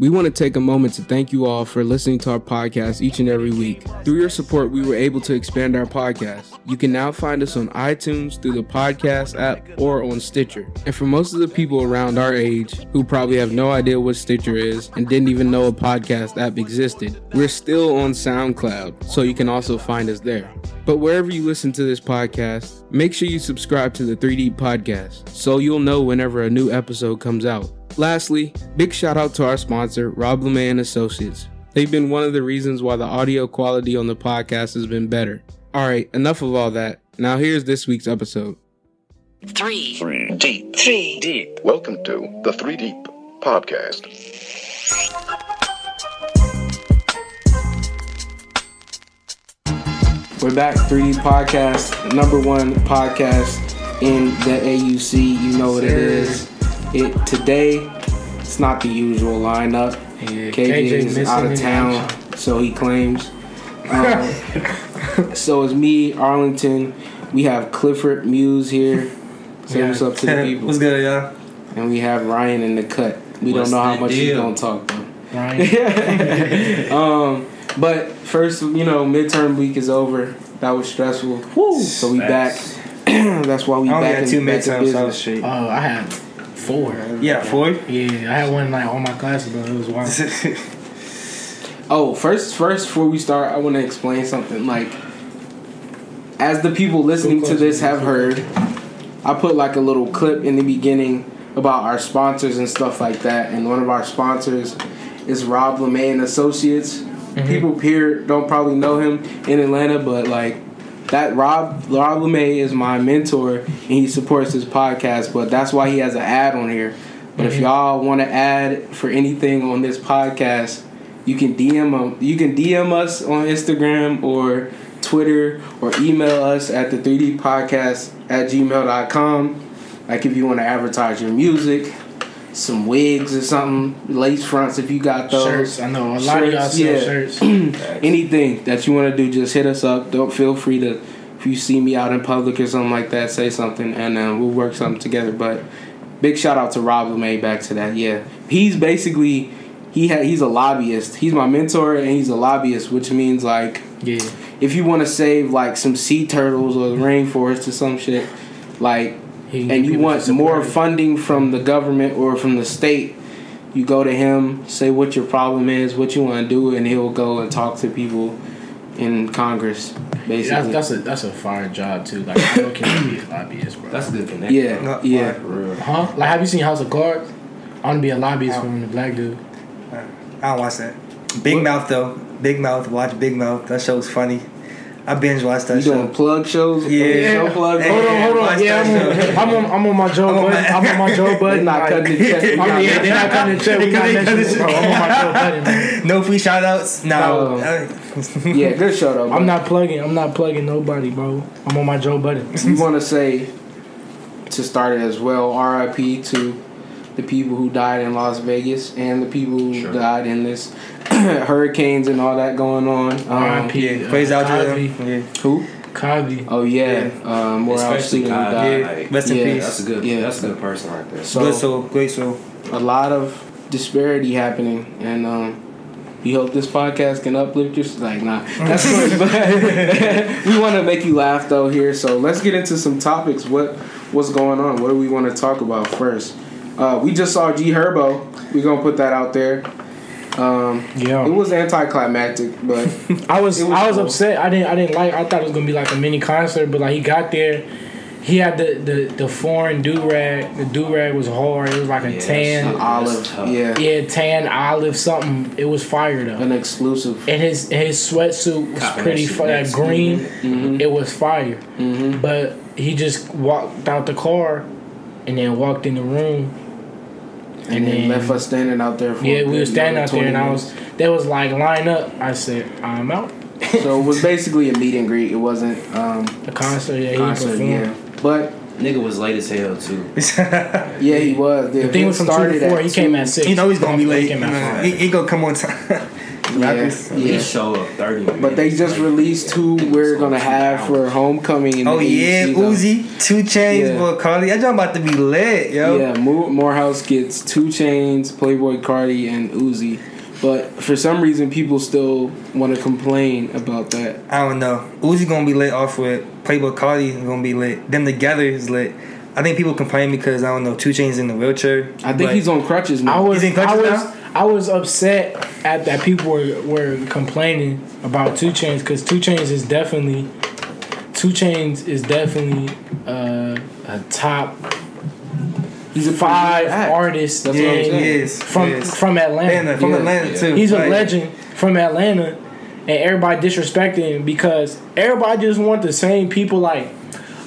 We want to take a moment to thank you all for listening to our podcast each and every week. Through your support, we were able to expand our podcast. You can now find us on iTunes through the podcast app or on Stitcher. And for most of the people around our age who probably have no idea what Stitcher is and didn't even know a podcast app existed, we're still on SoundCloud, so you can also find us there. But wherever you listen to this podcast, make sure you subscribe to the 3D podcast so you'll know whenever a new episode comes out. Lastly, big shout out to our sponsor, Rob LeMay and Associates. They've been one of the reasons why the audio quality on the podcast has been better. Alright, enough of all that. Now here's this week's episode. Three. Three deep. Three. Deep. Welcome to the Three Deep Podcast. We're back, 3D Podcast, number one podcast in the AUC. You know what it is. It today, it's not the usual lineup. Yeah, KJ, is out of town, action. so he claims. Um, so is me, Arlington. We have Clifford Muse here. Say Yeah. what's up to the people. What's good, y'all? And we have Ryan in the cut. We What's don't know how much he's gonna talk though. Ryan. um, but first, you know, midterm week is over. That was stressful. So we Facts. back. That's why we I only back had two midterms, so. Oh, I had four. yeah, four. Yeah, I had one like all my classes, but it was wild. Oh, first, first, before we start, I want to explain something. Like, as the people listening to this have heard, I put like a little clip in the beginning about our sponsors and stuff like that. And one of our sponsors is Rob LeMay and Associates. Mm-hmm. People here don't probably know him in Atlanta, but like that Rob Rob LeMay is my mentor and he supports this podcast. But that's why he has an ad on here. But if y'all want to add for anything on this podcast, you can DM um, you can DM us on Instagram or Twitter or email us at the 3D podcast at gmail.com. Like if you want to advertise your music, some wigs or something, lace fronts if you got those. shirts. I know a lot of y'all Shirts, sell yeah. shirts. Anything that you want to do, just hit us up. Don't feel free to if you see me out in public or something like that, say something and uh, we'll work something together. But big shout out to Rob LeMay back to that. Yeah, he's basically he ha- he's a lobbyist. He's my mentor and he's a lobbyist, which means like Yeah. if you want to save like some sea turtles or the rainforest or some shit, like and you want more funding from the government or from the state, you go to him, say what your problem is, what you want to do, and he'll go and talk to people in Congress, basically. That's, that's a that's a fire job too. Like I know can be a lobbyist, bro. That's a good connection. yeah, Not yeah. For real. huh? Like have you seen House of Cards? I want to be a lobbyist for the black dude. I don't watch that. Big What? Mouth though. Big Mouth. Watch Big Mouth. That show's funny. I binge watched that You show. doing plug shows? Yeah. Show plug. Hey, Hold on, hold on. Yeah, I'm on, I'm on, I'm on my Joe I'm on my- I'm on my Joe Budden. They're not cutting the check. I mean, yeah, they're not cutting the check. We They not cut- they cut mentioning the bro. I'm on my Joe Budden. man. No free shout outs. No. Oh. Yeah, good show though. I'm not plugging. I'm not plugging nobody, bro. I'm on my Joe Budden. we want to say to start it as well RIP to the people who died in Las Vegas and the people who Sure. died in this hurricanes and all that going on. Um, R.I.P. yeah. Praise out to Cosby. them. Yeah. Who? Cosby. Oh yeah, Um, Morehouse Especially student who God. Yeah. Like, Rest in Yeah. peace. That's a good. Yeah. That's a good person right there. So Good soul. Great soul. a lot of disparity happening, and um, we hope this podcast can uplift your like nah. That's we want to make you laugh though here. So let's get into some topics. What what's going on? What do we want to talk about first? Uh, we just saw G Herbo. We're gonna put that out there. Um, Yeah. it was anticlimactic, but I was, was I was cool. upset. I didn't I didn't like. I thought it was gonna be like a mini concert, but like he got there, he had the the, the foreign do rag. The do rag was hard. It was like a Yeah, tan, olive, yeah, yeah, tan olive something. It was fire though. an exclusive. And his his sweatsuit was Copping pretty fire. That next. green, Mhm. it was fire. Mhm. But he just walked out the car, and then walked in the room. And, then, left us standing out there for Yeah, a we were was standing another out there, 20 and I was. They was like line up. I said, I'm out. So it was basically a meet and greet. It wasn't um, The concert, yeah, he concert, performed. yeah. But Nigga was late as hell too. yeah, he was. The thing was from two to four. He came at six. You know he's gonna be late. came at Man. He, he gonna come on time. rappers. Yeah. He show up thirty minutes. But they just like, released who we're gonna have for homecoming. In Oh the yeah, AUC. Uzi, 2 Chainz, Yeah. boy, Carly. That joint about to be lit, yo. Yeah, Morehouse gets 2 Chainz, Playboi Carti, and Uzi. But for some reason, people still want to complain about that. I don't know. Uzi gonna be lit off with Playboi Carti gonna be lit. Them together is lit. I think people complain because I don't know 2 Chainz in the wheelchair. I think he's on crutches now. I was, He's in I was, now? I was upset at that people were, were complaining about 2 Chainz because 2 Chainz is definitely, 2 Chainz is definitely uh, a top he's a five pretty artist That's Yeah, what I'm he saying. is. from he is. from Atlanta. Atlanta, from Yeah, Atlanta too. He's a legend from Atlanta, and everybody disrespecting him because everybody just want the same people. Like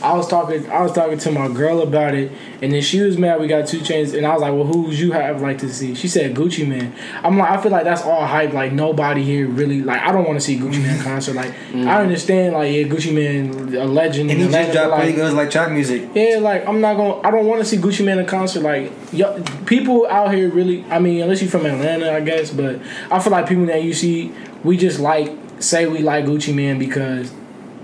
I was talking, I was talking to my girl about it, and then she was mad we got 2 Chainz, and I was like, "Well, who would you have like to see?" She said Gucci Mane. I'm like, I feel like that's all hype. Like nobody here really like. I don't want to see Gucci Mane concert. Like mm. I understand, like yeah, Gucci Mane a legend, And he in just dropped like, good like trap music. yeah, like I'm not gonna. I don't want to see Gucci Mane in concert. Like, yo, people out here really. I mean, unless you're from Atlanta, I guess. But I feel like people that you see, we just like say we like Gucci Mane because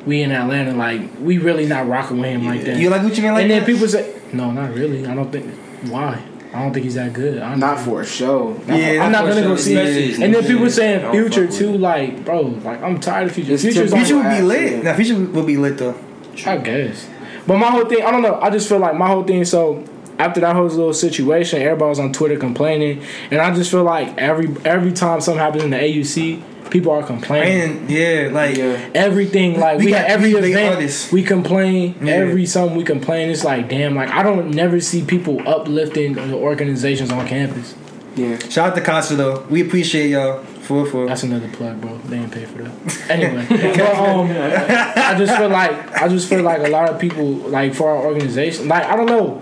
we in Atlanta. Like, we really not rocking with him like that. You like Gucci Mane like and then that? people say, no, not really. I don't think. Why? I don't think he's that good. I don't for a show. Yeah, I'm not gonna go see it. And then people. I saying Future too. Like, bro, like I'm tired of Future. It's Future would be Yeah. lit. Now Future would be lit though. I guess. But my whole thing, I don't know. I just feel like my whole thing. So after that whole little situation, everybody was on Twitter complaining, and I just feel like every every time something happens in the AUC, people are complaining. And yeah, like Yeah. Everything like we, We got got every these big event we complain. Yeah. Every something we complain. It's like damn. Like I don't never see people uplifting the organizations on campus. Yeah. shout out to Casa though. We appreciate y'all for for. That's another plug, bro. They ain't pay for that. Anyway, but, um, I just feel like I just feel like a lot of people like for our organization, like I don't know,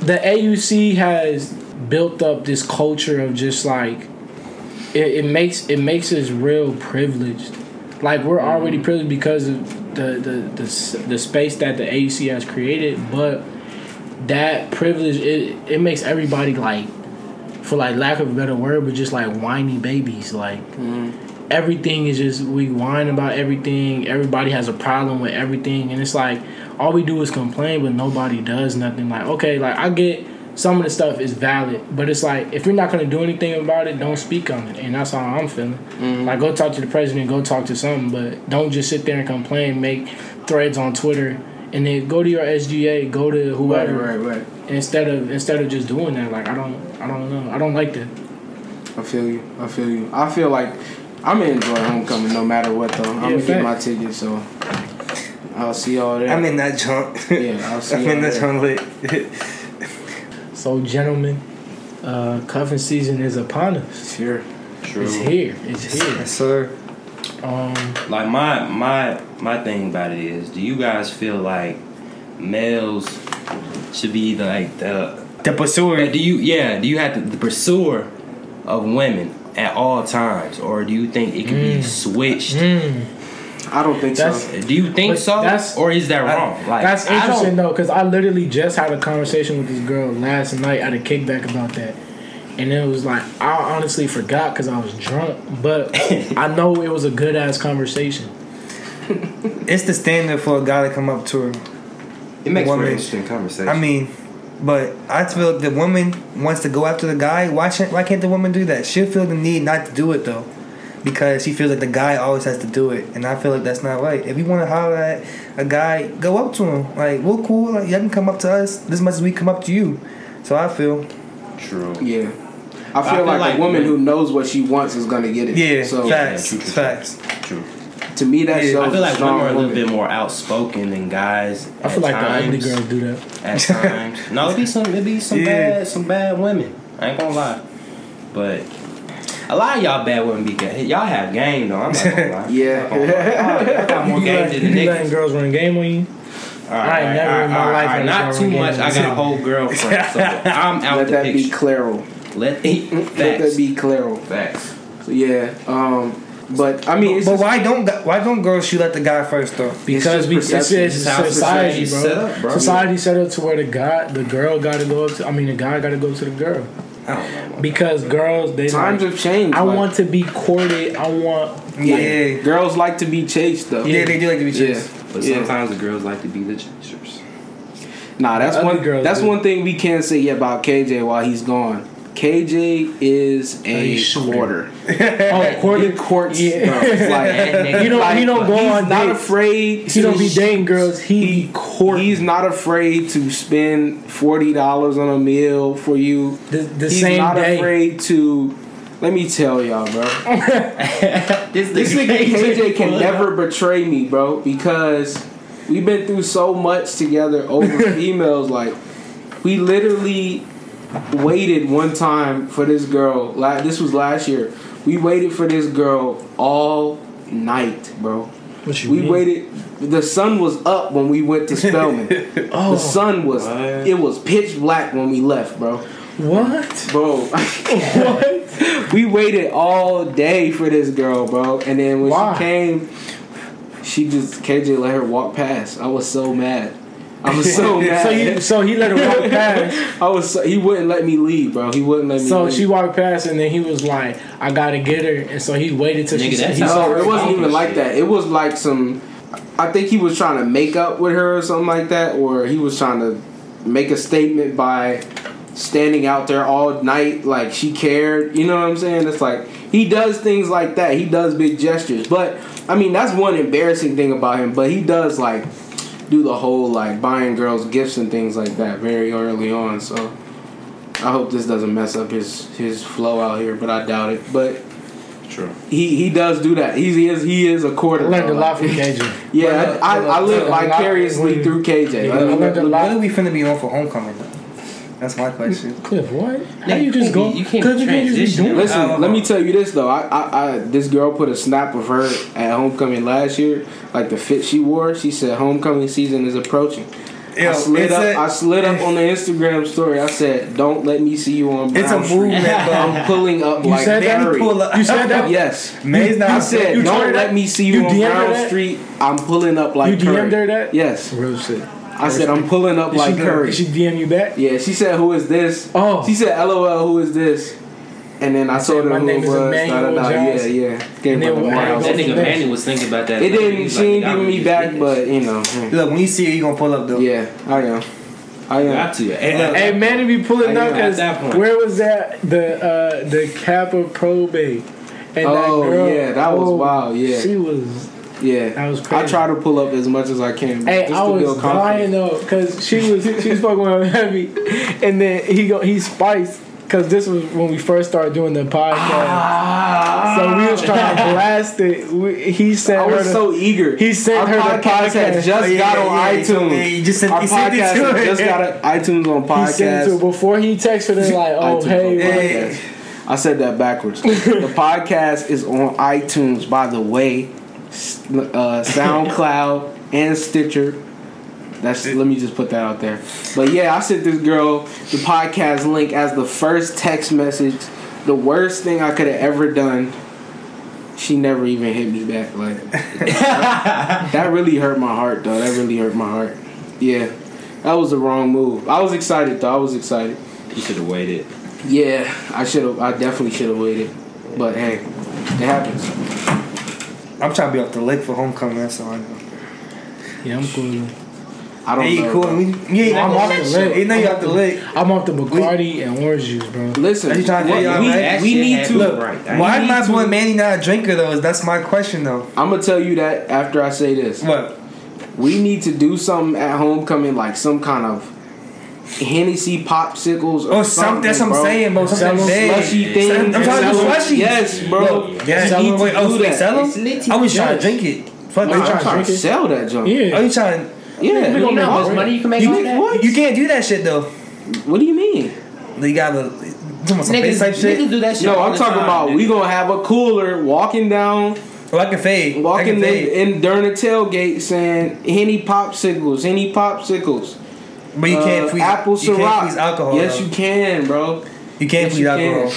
the AUC has built up this culture of just like it, it makes it makes us real privileged. Like we're mm-hmm. already privileged because of the the the, the space that the AUC has created, but that privilege it, it makes everybody like for like lack of a better word, but just like whiny babies. Like mm-hmm. everything is just we whine about everything. Everybody has a problem with everything, and it's like all we do is complain, but nobody does nothing. Like okay, like I get some of the stuff is valid, but it's like if you're not gonna do anything about it, don't speak on it, and that's how I'm feeling. Mm-hmm. Like go talk to the president, go talk to something, but don't just sit there and complain, make threads on Twitter. And then go to your SGA, go to whoever right, right. instead of instead of just doing that. Like I don't, I don't know, I don't like that. I feel you. I feel you. I feel like I'm gonna enjoy homecoming no matter what though. I'm gonna get my ticket, so I'll see y'all there. I'm in that junk. Yeah, I'll see I'm y'all in that there. junk lit. So, gentlemen, uh, cuffing season is upon us. It's here. True. It's here. It's here. yes, sir. Um, Like my my my thing about it is, do you guys feel like males should be like the The pursuer. Do you yeah do you have to, the pursuer of women at all times or do you think it can be switched I don't think That's- so. do you think But so that's- or is that wrong like that's interesting though, because I literally just had a conversation with this girl last night at a kickback about that. And it was like I honestly forgot because I was drunk, but I know it was a good ass conversation. It's the standard for a guy to come up to her. it makes for an interesting conversation I mean, but I feel like the woman wants to go after the guy. Why can't Why can't the woman do that? She'll feel the need not to do it though, because she feels like the guy always has to do it, and I feel like that's not right. If you want to holler at a guy, go up to him. Like we're cool. Like y'all can come up to us as much as we come up to you. So I feel true Yeah. I feel, feel like, like a woman when- who knows what she wants is gonna get it. yeah, So facts, true, true, true. facts. true to me, that Yeah. shows I feel like women are a little bit more outspoken than guys I feel at like the ugly girls do that. at times. no, it be some it be some Yeah. bad some bad women. I ain't gonna lie, but a lot of y'all bad women be ga- y'all have game though. I'm not gonna lie. Yeah. I'm not gonna lie. I got more You game let- than you the letting niggas. girls run game on you. All I ain't never in my all life all not too much. I got a whole girlfriend, so I'm out Let the that be picture. claro. Let it Let that facts. be claro. Facts. So, yeah. Um. But I mean, it's But why don't why don't girls shoot at the guy first though? Because just we, it's, it's It's society, bro. set up, bro. Society set up to where the guy, the girl got to go up to. I mean, the guy got to go to the girl. I because girls they Times like, have changed. I like, want to be courted. I want Yeah. girls like to be chased though. Yeah, they do like to be Yeah. chased. But Yeah. sometimes the girls like to be the chasers. Nah, that's other one. girls That's do. one thing we can't say about KJ while he's gone. KJ is a quarter. oh He courted. courts Yeah. Like, He don't. he don't go he's on not dates. afraid. He don't be dating girls. He, He be courting. He's not afraid to spend forty dollars on a meal for you. the, the he's same not day. afraid to. Let me tell y'all, bro. This, This nigga KJ can never betray me, bro, because we've been through so much together over emails. Like, we literally waited one time for this girl. La- This was last year. We waited for this girl all night, bro. What you We mean? waited. The sun was up when we went to Spelman. Oh, The sun was. What? It was pitch black when we left, bro. what? Bro, what? we waited all day for this girl, bro. And then when Why? she came, she just KJ let her walk past. I was so mad. I was so mad. So you, so he let her walk past. I was. So, he wouldn't let me leave, bro. He wouldn't let me. So leave. she walked past, and then he was like, "I gotta get her," and so he waited till she Nigga, said that's he how- saw No, it wasn't even Shit. like that. It was like some. I think he was trying to make up with her or something like that, or he was trying to make a statement by standing out there all night like she cared. You know what I'm saying? It's like he does things like that. He does big gestures, but I mean that's one embarrassing thing about him. But he does like do the whole like buying girls gifts and things like that very early on. So I hope this doesn't mess up his his flow out here, but I doubt it. But True. he he does do that. He's, he is he is a quarter. I learned a though. lot from KJ. Yeah, I, I, I live vicariously through KJ. Yeah, Let me- I learned a lot. What are we finna be on for homecoming though? That's my question. Cliff, what? How Nigga, you you just can't go? you can't Cliff, you can't transition. Listen, let me tell you this though. I, I, I this girl put a snap of her at homecoming last year, like the fit she wore. She said homecoming season is approaching. Yo, I slid up. a- I slid up on the Instagram story. I said, "Don't let me see you on Brown It's a Street." movement, bro. I'm pulling up You like said that? Harry. Pull up. You said that? Yes. May's not. I said, You "Don't let that? me see You you, on DM'd Brown that? Street." I'm pulling up like You DM'd her that? Yes. Real shit. I said, "I'm pulling up Did like she, Curry." Did she DM you back? Yeah, she said, "Who is this?" Oh. she said, "LOL, who is this?" And then I, told her "My who name it is was. Emmanuel da, da, da. Yeah, Johnson." yeah. Gave And her then the miles. That Go nigga. Manny was thinking about that. It Like, didn't. he's She like, didn't give me back, but you know. yeah. Look, when you see her, you gonna pull up though. Yeah, I am. I am. Got to. Hey, look. Hey, Manny be pulling up because where was that? The uh, the Kappa probate. And Oh, that girl, yeah, that was oh, wild, yeah. she was. Yeah, That was I crazy. try to pull up as much as I can. but Hey, just I to was build dying confidence. though because she was she was fucking with heavy, and then he go he spiced because this was when we first started doing the podcast. so we was trying to blast it. We, he sent I was the- so eager. he sent Our her the podcast had podcast. just Oh, yeah, got on yeah, iTunes. you just sent- Our you sent it podcast to just got on iTunes on he sent it podcast. before he texted her like, "Oh hey, Hey. I said that backwards. the podcast is on iTunes, by the way, uh, SoundCloud and Stitcher. That's let me just put that out there. But yeah, I sent this girl the podcast link as the first text message. The worst thing I could have ever done. She never even hit me back. Like that, that really hurt my heart, though. That really hurt my heart. Yeah, that was the wrong move. I was excited though. I was excited. You should have waited. Yeah, I should have. I definitely should have waited. But hey, it happens. I'm trying to be off the lake for homecoming. That's all I know. Yeah, I'm cool. I don't Hey, know. cool? bro. We, yeah, I'm off the lake. You know you off the lake. I'm off the Bacardi and orange juice, bro. Listen, Are you trying to what- figure out, we, right? We need to. me Look, right. I why need is my to- boy Manny not a drinker though? That's my question though. I'm gonna tell you that after I say this. What? We need to do something at homecoming, like some kind of Hennessy popsicles or Oh, some, that's what I'm bro. saying, bro. Something Some. Slushy things. I'm trying to do slushies. Yes, bro. Look, yeah. You need to Wait, oh, do wait, that. sell them? I was trying to drink it. Fuck I'm trying trying, to drink to it? sell that junk. Yeah. Are you trying? Yeah. We You gonna know how much money you can make You, on that? what? you can't do that shit though. What do you mean? You gotta. Some some Niggas, type shit. niggas do that shit. No, I'm talking time, about we nigga. gonna have a cooler walking down Oh, I can fade. I Walking can in, fade. in during the tailgate saying Henny popsicles, Henny popsicles. But you can't uh, freeze. apple you Ciroc. can't freeze alcohol. Yes, though. you can, bro. You can't yes, freeze you alcohol.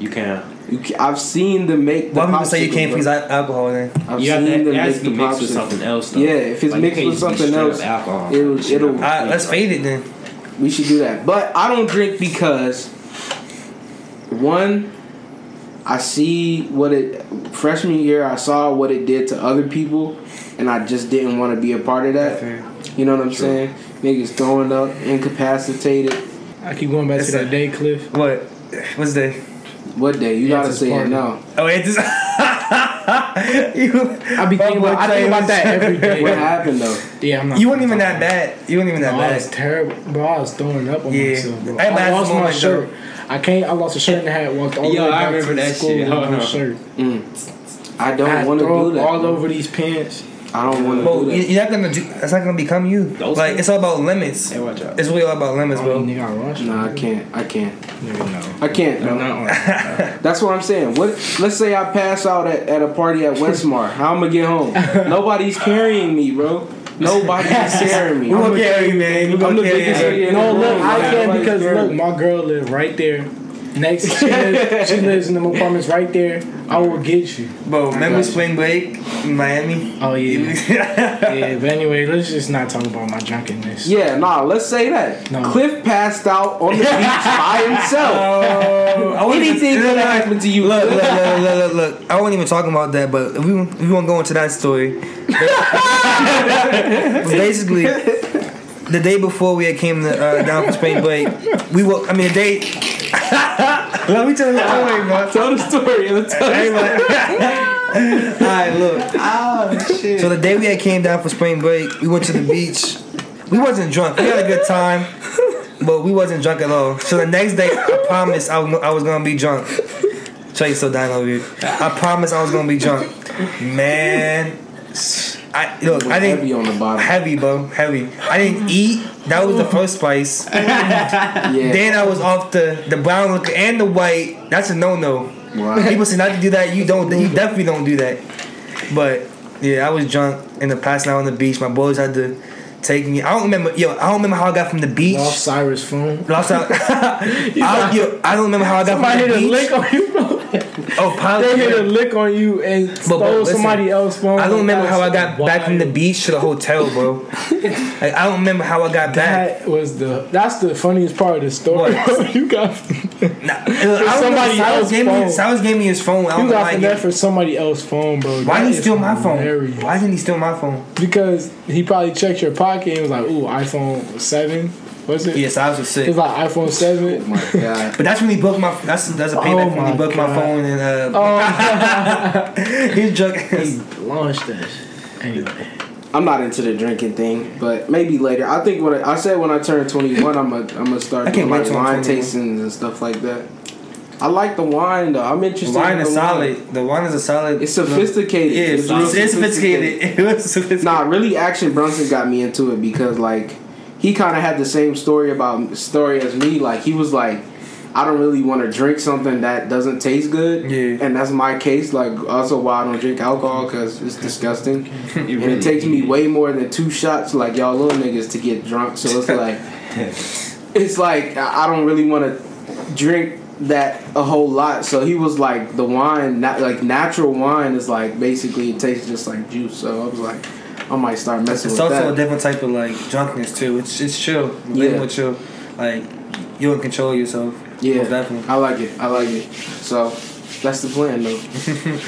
You can. You I've seen them make the Why people say you can't bro. freeze al- alcohol then? I've You have to, them it has make to the be mixed with something else. Though. Yeah, if it's Like, mixed with something else, alcohol. it'll- it'll- Alright, let's fade it then. We should do that. But I don't drink because one, I see what it freshman year. I saw what it did to other people, and I just didn't want to be a part of that. You know what I'm saying? Niggas throwing up, incapacitated. I keep going back It's to a- that day, Cliff. What? What's that? What day? You gotta it's say it now. Oh, it just. you, I be thinking about, I think about that every day. What happened though? Yeah, I'm not. You weren't even that bad. You weren't even that No, I was terrible, bro. I was throwing up on Yeah. myself, bro. Hey, but I lost my moment, shirt. I can't. I lost a shirt and a hat. Walked all the Yo, way I back remember to that school shit. with Hold no shirt. I I don't want to throw do that. all over these pants. I don't want to Bro, do you- that. you're not gonna do. That's not gonna become you. Those like things? it's all about limits. Hey, watch out. It's really all about limits, bro. mean, nigga, I rushed. Nah, I can't. I can't. Nigga, no. I can't. No, bro. not. That's what I'm saying. What? Let's say I pass out at, at a party at Westmar. How I'm gonna get home? Nobody's carrying me, bro. Nobody's carrying me. We I'm gonna the- carry you, man. We I'm gonna the carry biggest you. in No, the look. I can't because look, my girl live right there. Next, she lives, she lives in the apartments right there. I will get you. Bro, remember spring break in Miami? Oh yeah, yeah. But anyway, let's just not talk about my drunkenness. Yeah, nah. Let's say that No. Cliff passed out on the beach by himself. I wasn't Anything even- could look, happen to you. Look, look, Cliff. look, look, look, look. I wasn't even talking about that, but if we if we won't go into that story. Basically, the day before we had came to, uh, down for spring break, we were. I mean, the day. Let me tell you the story, bro. Tell the story. Let's tell the Hey, story. man. Alright, look. Oh shit. So the day we had came down for spring break, we went to the beach. We wasn't drunk. We had a good time, but we wasn't drunk at all. So the next day, I promised I was, I was gonna be drunk. Trey still dying over here. I promised I was gonna be drunk. Man, I look. I didn't heavy on the bottom. heavy, bro. Heavy. I didn't eat. That was the first spice. Yeah. Then I was off the the brown liquor and the white. That's a no no. Wow. People say not to do that. You don't. You definitely don't do that. But yeah, I was drunk in the past night on the beach. My boys had to take me. I don't remember. Yo, I don't remember how I got from the beach. Lost Cyrus phone. Lost out. I, yo, I don't remember how I got Somebody from hit a lick beach. on you. bro. Oh, probably. They hit a lick on you and stole but listen, somebody else's phone. I don't remember how I got That's back from the beach to the hotel, bro. Like I don't remember how I got back. That was the. That's the funniest part of the story. You got. Nah, uh, I don't somebody else's gave me. phone. Cyrus gave me his phone. I don't You got why that for somebody else's phone, bro. Why did he steal my phone? hilarious. Why didn't he steal my phone? Because he probably checked your pocket and was like, "Ooh, iPhone seven, was it?" Yes, I was sick. It's like iPhone seven. Oh my god. But that's when he broke my. That's that's a payback Oh when he my broke my phone and uh, Oh, he's drunk. he launched us. Anyway, I'm not into the drinking thing, but maybe later. I think when I, I said when I turn 21, I'm gonna I'm gonna start I can't doing wait like wine tastings and stuff like that. I like the wine though. I'm The interested. wine in is the wine. solid. The wine is a solid. It's sophisticated. Yeah, it's, real it's sophisticated. It was sophisticated. Nah, really, Action Brunson got me into it because like he kind of had the same story about story as me. Like he was like, I don't really want to drink something that doesn't taste good. Yeah. and that's my case. Like also why I don't drink alcohol because it's disgusting, You and really it takes me way more than two shots like y'all little niggas to get drunk. So it's like, it's like I I don't really want to drink that a whole lot. So he was like, the wine, not like natural wine, is like basically it tastes just like juice. So I was like, I might start messing It's with also that. a different type of like drunkenness too. It's it's chill. Living Yeah. with chill. Like you in control of yourself. yeah, Most definitely. I like it. I like it. So that's the plan, though.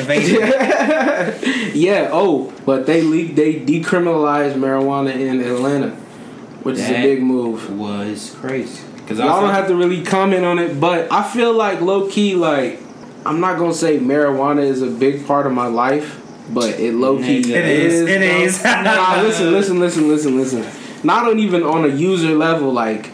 If ain't- yeah. Oh, but they le- they decriminalized marijuana in Atlanta, which is a big move. was crazy. Cause Y'all don't have to really comment on it, but I feel like low key, like I'm not gonna say marijuana is a big part of my life, but it low key. It is, it though. is. nah, listen, listen, listen, listen, listen. Not on even on a user level, like.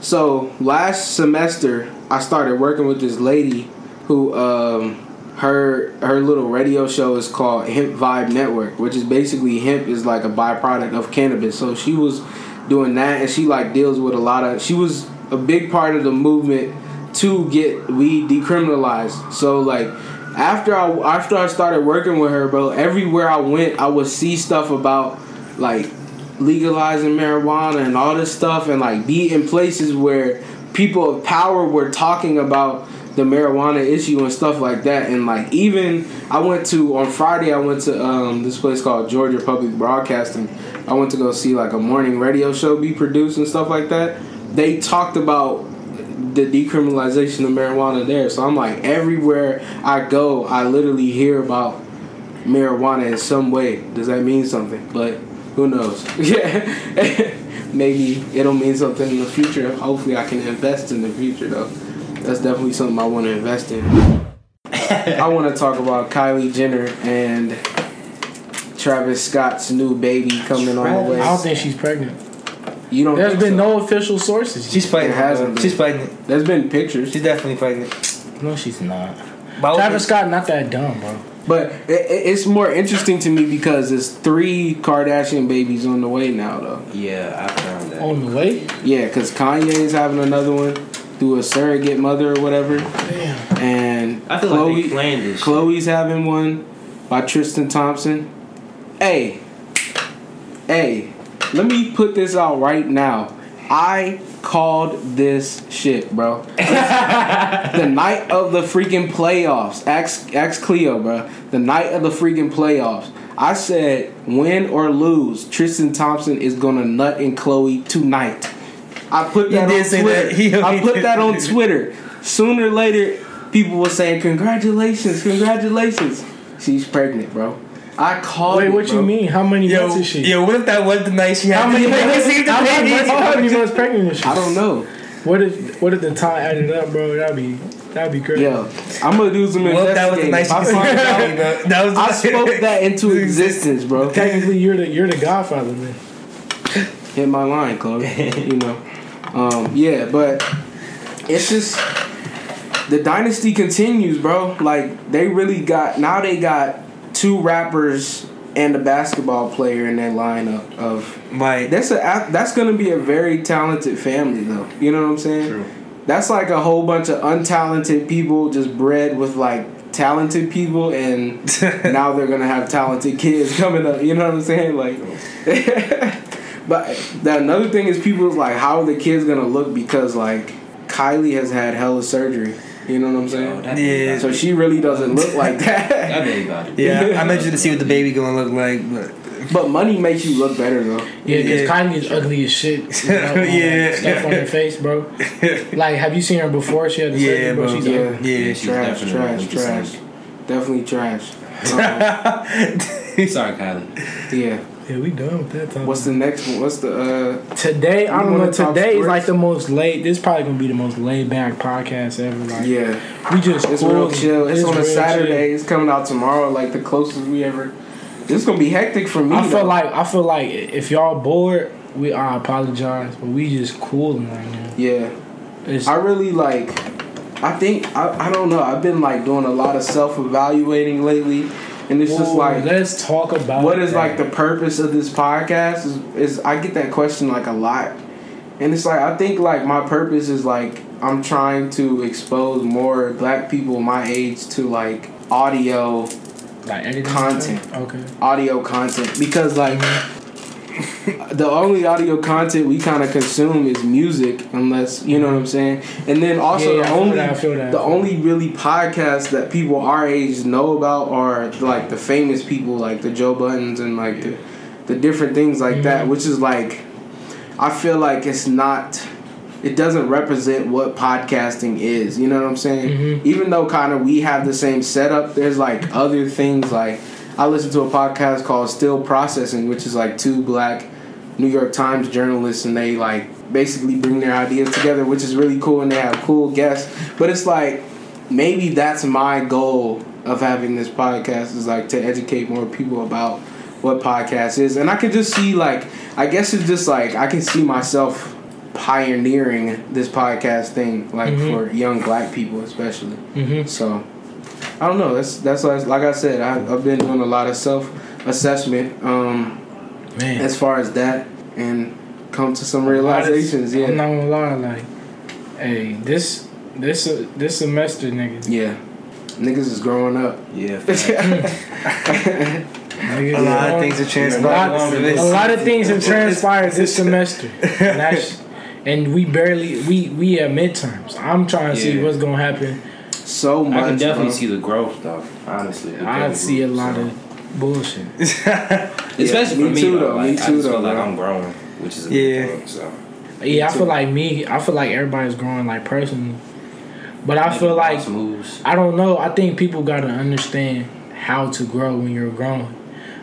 So last semester, I started working with this lady who um her her little radio show is called Hemp Vibe Network, which is basically hemp is like a byproduct of cannabis. So she was doing that, and she like deals with a lot of. She was a big part of the movement to get weed decriminalized. So like after I after I started working with her, bro, everywhere I went, I would see stuff about like legalizing marijuana and all this stuff, and like be in places where people of power were talking about the marijuana issue and stuff like that. And like even I went to on Friday, I went to um, this place called Georgia Public Broadcasting. I went to go see like a morning radio show be produced and stuff like that. They talked about the decriminalization of marijuana there. So I'm like, everywhere I go, I literally hear about marijuana in some way. Does that mean something? But who knows? Yeah, maybe it'll mean something in the future. Hopefully, I can invest in the future though. That's definitely something I want to invest in. I want to talk about Kylie Jenner and Travis Scott's new baby coming on the way. I don't think she's pregnant. You don't. There's think been so? no official sources. She's pregnant. It hasn't been. She's pregnant. There's been pictures. She's definitely pregnant. no, she's not. But Travis Scott not that dumb, bro. But it, it- it's more interesting to me because there's three Kardashian babies on the way now, though. Yeah, I found that. On the way. Yeah, because Kanye's having another one through a surrogate mother or whatever, Damn. and I feel Khloe, like they planned this. shit. Khloe's having one by Tristan Thompson. Hey, hey, let me put this out right now. I called this shit, bro. the night of the freaking playoffs. Ask, ask Cleo, bro. The night of the freaking playoffs. I said, win or lose, Tristan Thompson is gonna nut in Khloe tonight. I put that on Twitter. that. He- I put that on Twitter. Sooner or later, people were saying, "Congratulations, congratulations." She's pregnant, bro. I called. Wait, it, what bro. you mean? How many Yo, months is she? yo, what if that was the night she had How many months? receive the How many months, how many months pregnant is she? I don't know. What if what if the time added up, bro? That'd be that'd be crazy. Yo, I'm gonna do some What if that was the investigating. night she I received find the out- That was the I spoke that into existence, bro. Technically, you're the you're the Godfather, man. Hit my line, Khloe. you know. Um, yeah, but it's just the dynasty continues, bro. Like they really got now they got two rappers and a basketball player in their lineup of Right. that's a that's gonna be a very talented family though. You know what I'm saying? True. That's like a whole bunch of untalented people just bred with like talented people and now they're gonna have talented kids coming up. You know what I'm saying? Like, but the another thing is people like, how are the kids gonna look because like Kylie has had hella surgery. You know what I'm saying? that Yeah. baby So about she really doesn't look like that. That baby about it. Yeah, I'm interested to see what the baby gonna look like, but but money makes you look better though. Yeah, because Yeah. Kylie is ugly as shit. You know, Yeah. stuff on her face, bro. Like, have you seen her before? She had the Yeah, surgery, bro. bro. She's Yeah, ugly. Yeah, Yeah, she's trash, trash, trash. Definitely trash. Um, Sorry, Kylie. yeah. Yeah, we done with that time. What's the next one? What's the uh today? I don't know. Today is like the most laid. This is probably gonna be the most laid back podcast ever. Like, yeah. we just It's cool. real chill. It's, on a Saturday. It's coming out tomorrow, like the closest we ever. This is gonna be hectic for me. chill. I feel though. like I feel like if y'all bored, we I apologize, but we just cooling right now. yeah. It's, I really like. I think I, I don't know. I've been like doing a lot of self evaluating lately, and it's just like let's talk about what is that. like the purpose of this podcast is, is I get that question like a lot. And it's like I think like my purpose is like I'm trying to expose more black people my age to like audio like content. Okay. audio content because like mm-hmm. the only audio content we kind of consume is music unless you know what I'm saying and then also Yeah, the only that, I feel that, I the only really podcasts that people our age know about are like the famous people like the Joe Buddens and like the, the different things like that Mhm. which is like I feel like it's not it doesn't represent what podcasting is you know what I'm saying Mhm. even though kind of we have the same setup there's like other things like I listen to a podcast called Still Processing, which is like two black New York Times journalists, and they like basically bring their ideas together, which is really cool, and they have cool guests. But it's like maybe that's my goal of having this podcast is like to educate more people about what podcast is, and I can just see like I guess it's just like I can see myself pioneering this podcast thing, like Mhm. for young black people especially. Mm-hmm. So I don't know. That's that's like, like I said. I, I've been doing a lot of self assessment um, Man. as far as that, and come to some A lot of- realizations. I'm Yeah, not gonna lie, like, hey, this this uh, this semester, nigga. yeah. Niggas is growing up. Yeah. niggas a lot of things have a transpired. lot, a this. lot of things have transpired this semester, and that's and we barely we we at midterms. I'm trying to see what's gonna happen. So much. I can definitely bro. see the growth, though. Honestly, I Because see a so- lot of bullshit. especially Yeah, for me me, too, though. though. Like, Me I too, just though, feel like. I'm growing, which is a Yeah. big thing, so. Yeah, I feel like me. I feel like everybody's growing like personally, but I feel like moves. I don't know. I think people gotta understand how to grow when you're growing,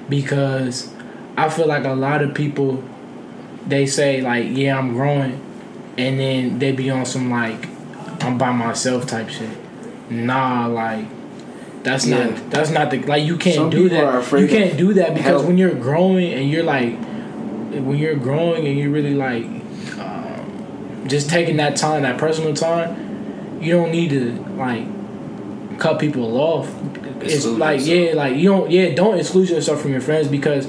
because I feel like a lot of people they say like, "Yeah, I'm growing," and then they be on some like, "I'm by myself" type shit. Nah, like. That's Yeah. not. That's not the like. You can't Some do people are that. You can't do that because help. when you're growing and you're like, when you're growing and you're really like, um, just taking that time, that personal time, you don't need to like cut people off. It's like yourself. yeah, like you don't yeah, don't exclude yourself from your friends because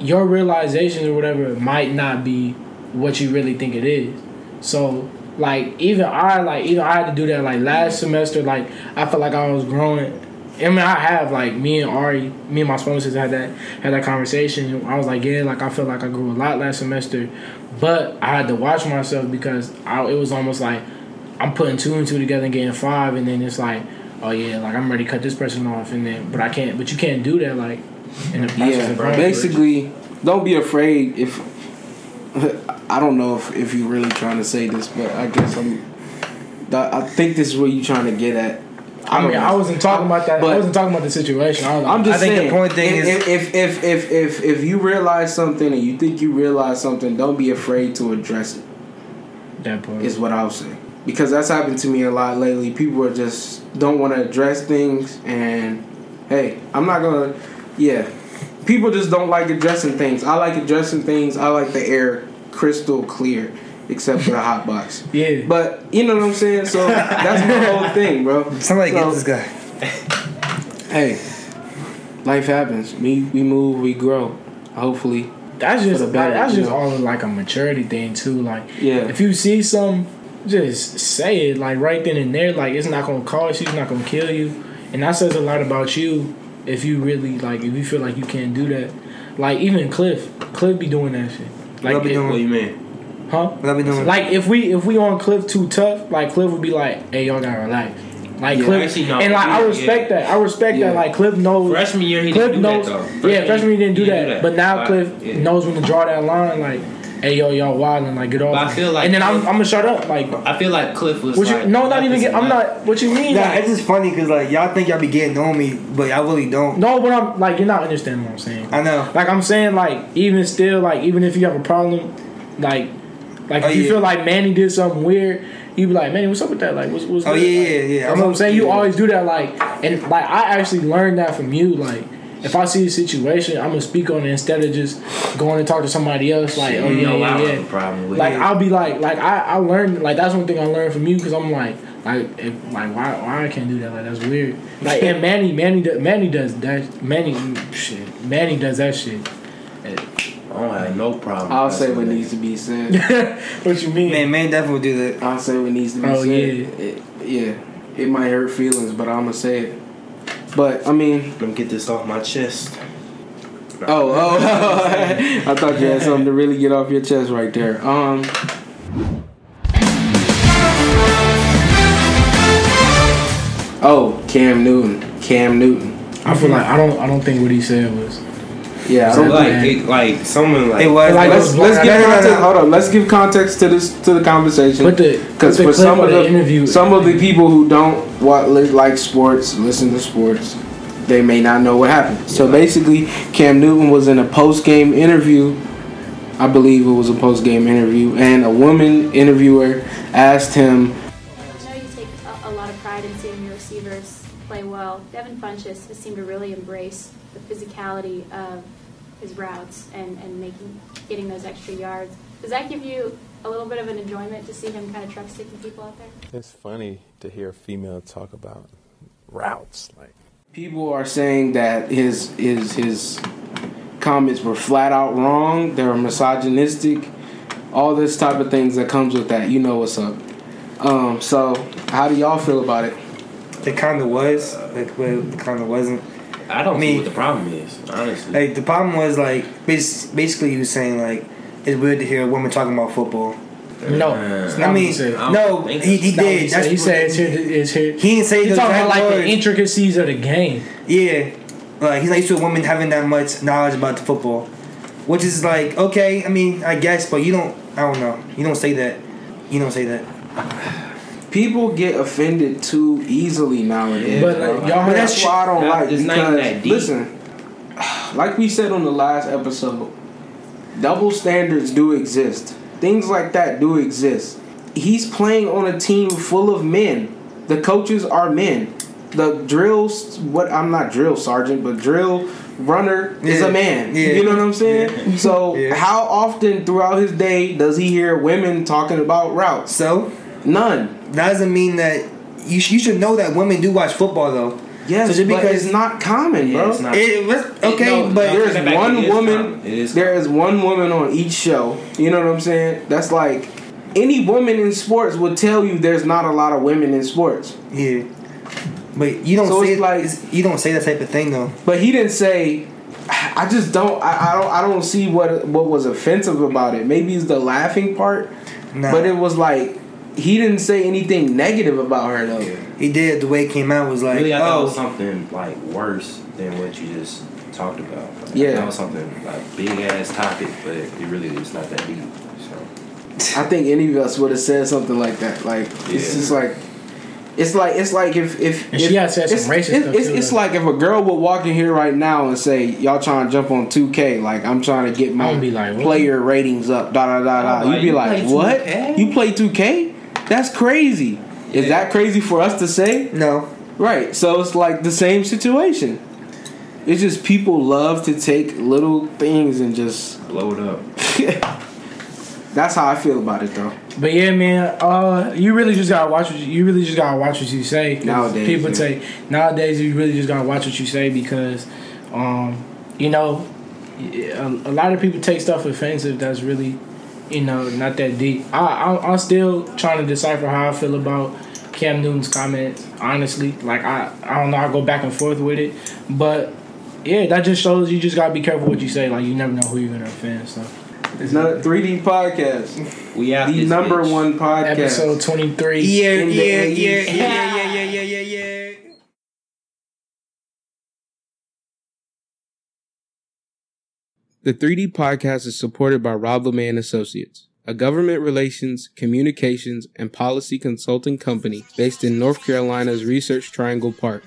your realizations or whatever might not be what you really think it is. So like even I like even I had to do that like last semester like I felt like I was growing. I mean I have like me and Ari, me and my sponsors had that had that conversation. I was like yeah, like I feel like I grew a lot last semester, but I had to watch myself because I, it was almost like I'm putting two and two together and getting five, and then it's like, oh yeah, like I'm ready to cut this person off, and then but I can't, but you can't do that like in the process Yeah, basically, don't be afraid if. I don't know if, if you're really trying to say this, but I guess I'm. I think this is what you're trying to get at. I don't mean, know. I wasn't talking about that. But- I wasn't talking about the situation. I I'm just I think the point thing if, is- if, if if if if you realize something and you think you realize something, don't be afraid to address it. that part. Is what I'll say because that's happened to me a lot lately. People are just don't want to address things, and hey, I'm not gonna. Yeah, people just don't like addressing things. I like addressing things. I like the air crystal clear, except for the hot box. yeah, But you know what I'm saying. So that's my whole thing, bro. Somebody So- get this guy. Hey, life happens. We we move, we grow. Hopefully, that's just for the better, that's just know? all like a maturity thing too. Like yeah. if you see some, just say it like right then and there. Like it's not gonna cost you, it's not gonna kill you, and that says a lot about you. If you really like, if you feel like you can't do that, like even Cliff, Cliff be doing that shit. Like, What it-? What you mean? huh? What I be doing? Like if we if we on Cliff too tough, like Cliff would be like, "Hey, y'all gotta relax." Like Yeah, Cliff, actually, no, and like I respect yeah. that. I respect Yeah. that. Like Cliff knows. Freshman year, he Cliff didn't do knows. that though. yeah, freshman he didn't do he that. But now Cliff yeah. knows when to draw that line. Like, hey, yo, y'all wilding. Like, get off. But I feel like and then I'm, I'm gonna shut up. Like, I feel like Cliff was what you? like, No, not even. Get, I'm not. What you mean? Nah, Like, it's just funny because like y'all think y'all be getting on me, but y'all really don't. no, but I'm like you're not understanding what I'm saying. I know. Like I'm saying, like even still, like even if you have a problem, like like Oh, if you yeah. feel like Manny did something weird, you be like, Manny, what's up with that? Like, what's what's Oh, good?" yeah, Like, yeah, yeah. That's what I'm saying. You always do that, like, and like I actually learned that from you. Like, if I see a situation, I'm gonna speak on it instead of just going and talk to somebody else. Like, oh yeah, I yeah, don't yeah. problem Like it. I'll be like, like I, I learned like that's one thing I learned from you because I'm like, like if, like why why I can't do that? Like that's weird. Like and Manny Manny does, Manny does that Manny shit Manny does that shit. I don't have no problem. I'll say what needs to be said. what you mean? Man, man, definitely do that. I'll say what needs to be Oh, said. Oh yeah. It, yeah. It might hurt feelings, but I'm gonna say it. But I mean, Let me get this off my chest. oh, oh, I thought you had something to really get off your chest right there. Um. Oh, Cam Newton. Cam Newton. I feel like I don't I don't think what he said was. Yeah, So like, it, like someone like, It was Like, let's was- let's no, give no, no, context. no. Hold on, let's give context to this to the conversation. Because for some of of the the interview. some of the people who don't wa- li- like sports, listen to sports, they may not know what happened. So basically, Cam Newton was in a post game interview. I believe it was a post game interview, and a woman interviewer asked him, I know you take a, a lot of pride in seeing your receivers play well. Devin Funchess has seemed to really embrace the physicality of his routes and, and making getting those extra yards. Does that give you a little bit of an enjoyment to see him kind of truck sticking people out there? It's funny to hear a female talk about routes. Like, people are saying that his his his comments were flat out wrong. They were misogynistic. All this type of things that comes with that. You know what's up. Um, so how do y'all feel about it? It kind of was, like, but it kind of wasn't. I don't I mean- see what the problem is, honestly. Like the problem was like basically he was saying like it's weird to hear a woman talking about football. no, Uh, it's I mean, he. I no, he, he It's not what did. He That's said, he said it's here. It's here. He didn't say He's talking about exact like the intricacies of the game. Yeah, like he's not used to a woman having that much knowledge about the football, which is like okay. I mean, I guess, but you don't. I don't know. You don't say that. You don't say that. People get offended too easily nowadays. But, like, y'all heard that's why I don't shit? like It's not because that deep. listen, like we said on the last episode, double standards do exist. Things like that do exist. He's playing on a team full of men. The coaches are men. The drills, what I'm not drill sergeant, but drill runner is a man. Yeah. You know what I'm saying? So Yeah. how often throughout his day does he hear women talking about routes? So None. That doesn't mean that you, sh- you should know that women do watch football though. Yes, So just but because- it's not common, Yeah, bro. it's not. It, was- okay, no, but no. There's Take it back, one it is woman. common. It is There is one woman on each show. You know what I'm saying? That's like any woman in sports would tell you there's not a lot of women in sports. yeah, but you don't So say it's like- like you don't say that type of thing though. But he didn't say. I just don't. I, I don't. I don't see what what was offensive about it. Maybe it's the laughing part, Nah, but it was like he didn't say anything negative about her though. he did. The way it came out was like, Really, I thought it oh. was oh, something like worse than what you just talked about. Like, Yeah. that was something like big ass topic, but it really is not that deep. So I think any of us would have said something like that. Like it's Yeah. just like it's like it's like if if, if she had said some it's, racist it's, stuff, It's, too, it's like if a girl would walk in here right now and say, "Y'all trying to jump on 2K?" Like I'm trying to get my be like, player ratings up. Da da da da. I'm You'd be like, like, "You play "What? 2K?" You play 2K? That's crazy." Is Yeah. that crazy for us to say? no, Right. So it's like the same situation. It's just people love to take little things and just. blow it up. That's how I feel about it, though. But yeah, man, uh, you really just gotta watch what you, you really just gotta watch what you say. 'cause Nowadays, people yeah. say nowadays you really just gotta watch what you say because, um, you know, a, a lot of people take stuff offensive that's really, you know, not that deep. I, I I'm still trying to decipher how I feel about Cam Newton's comments. Honestly, like I I don't know. I go back and forth with it, but yeah, that just shows you just gotta be careful what you say. Like you never know who you're gonna offend. So It's not a 3D podcast. We out The this number bitch. one podcast. episode twenty three. yeah, In the yeah, yeah, yeah, yeah, yeah, yeah, yeah, yeah. The 3D podcast is supported by Rob LeMay and Associates, a government relations, communications, and policy consulting company based in North Carolina's Research Triangle Park.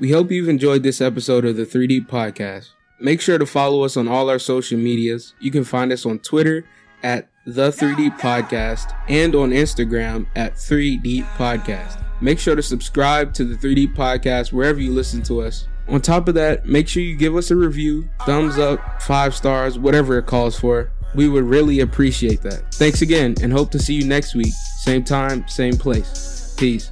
We hope you've enjoyed this episode of the 3D podcast. Make sure to follow us on all our social medias. You can find us on Twitter at the 3D podcast and on Instagram at 3D podcast. Make sure to subscribe to the 3D podcast wherever you listen to us. On top of that, make sure you give us a review, thumbs up, five stars, whatever it calls for. We would really appreciate that. Thanks again and hope to see you next week. Same time, same place. Peace.